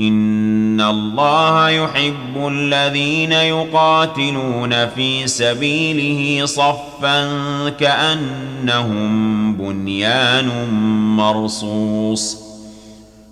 ان الله يحب الذين يقاتلون في سبيله صفا كانهم بنيان مرصوص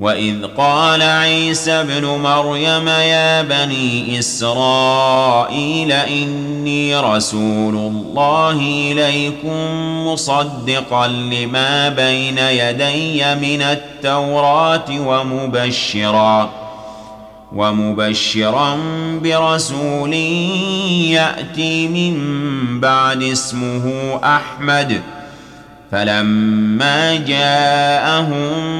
واذ قال عيسى ابن مريم يا بني اسرائيل اني رسول الله اليكم مصدقا لما بين يدي من التوراه ومبشرا ومبشرا برسول ياتي من بعد اسمه احمد فلما جاءهم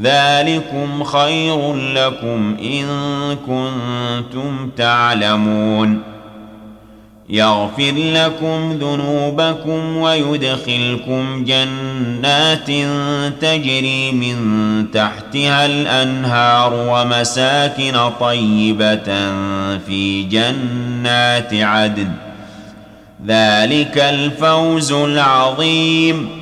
ذلكم خير لكم إن كنتم تعلمون. يغفر لكم ذنوبكم ويدخلكم جنات تجري من تحتها الأنهار ومساكن طيبة في جنات عدن. ذلك الفوز العظيم.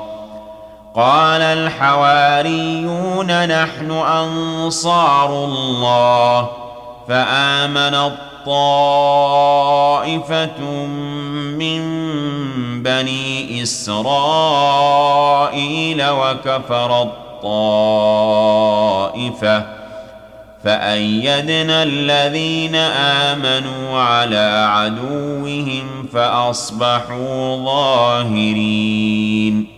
قال الحواريون نحن أنصار الله فآمن طائفه من بني إسرائيل وكفر الطائفة فأيدنا الذين آمنوا على عدوهم فأصبحوا ظاهرين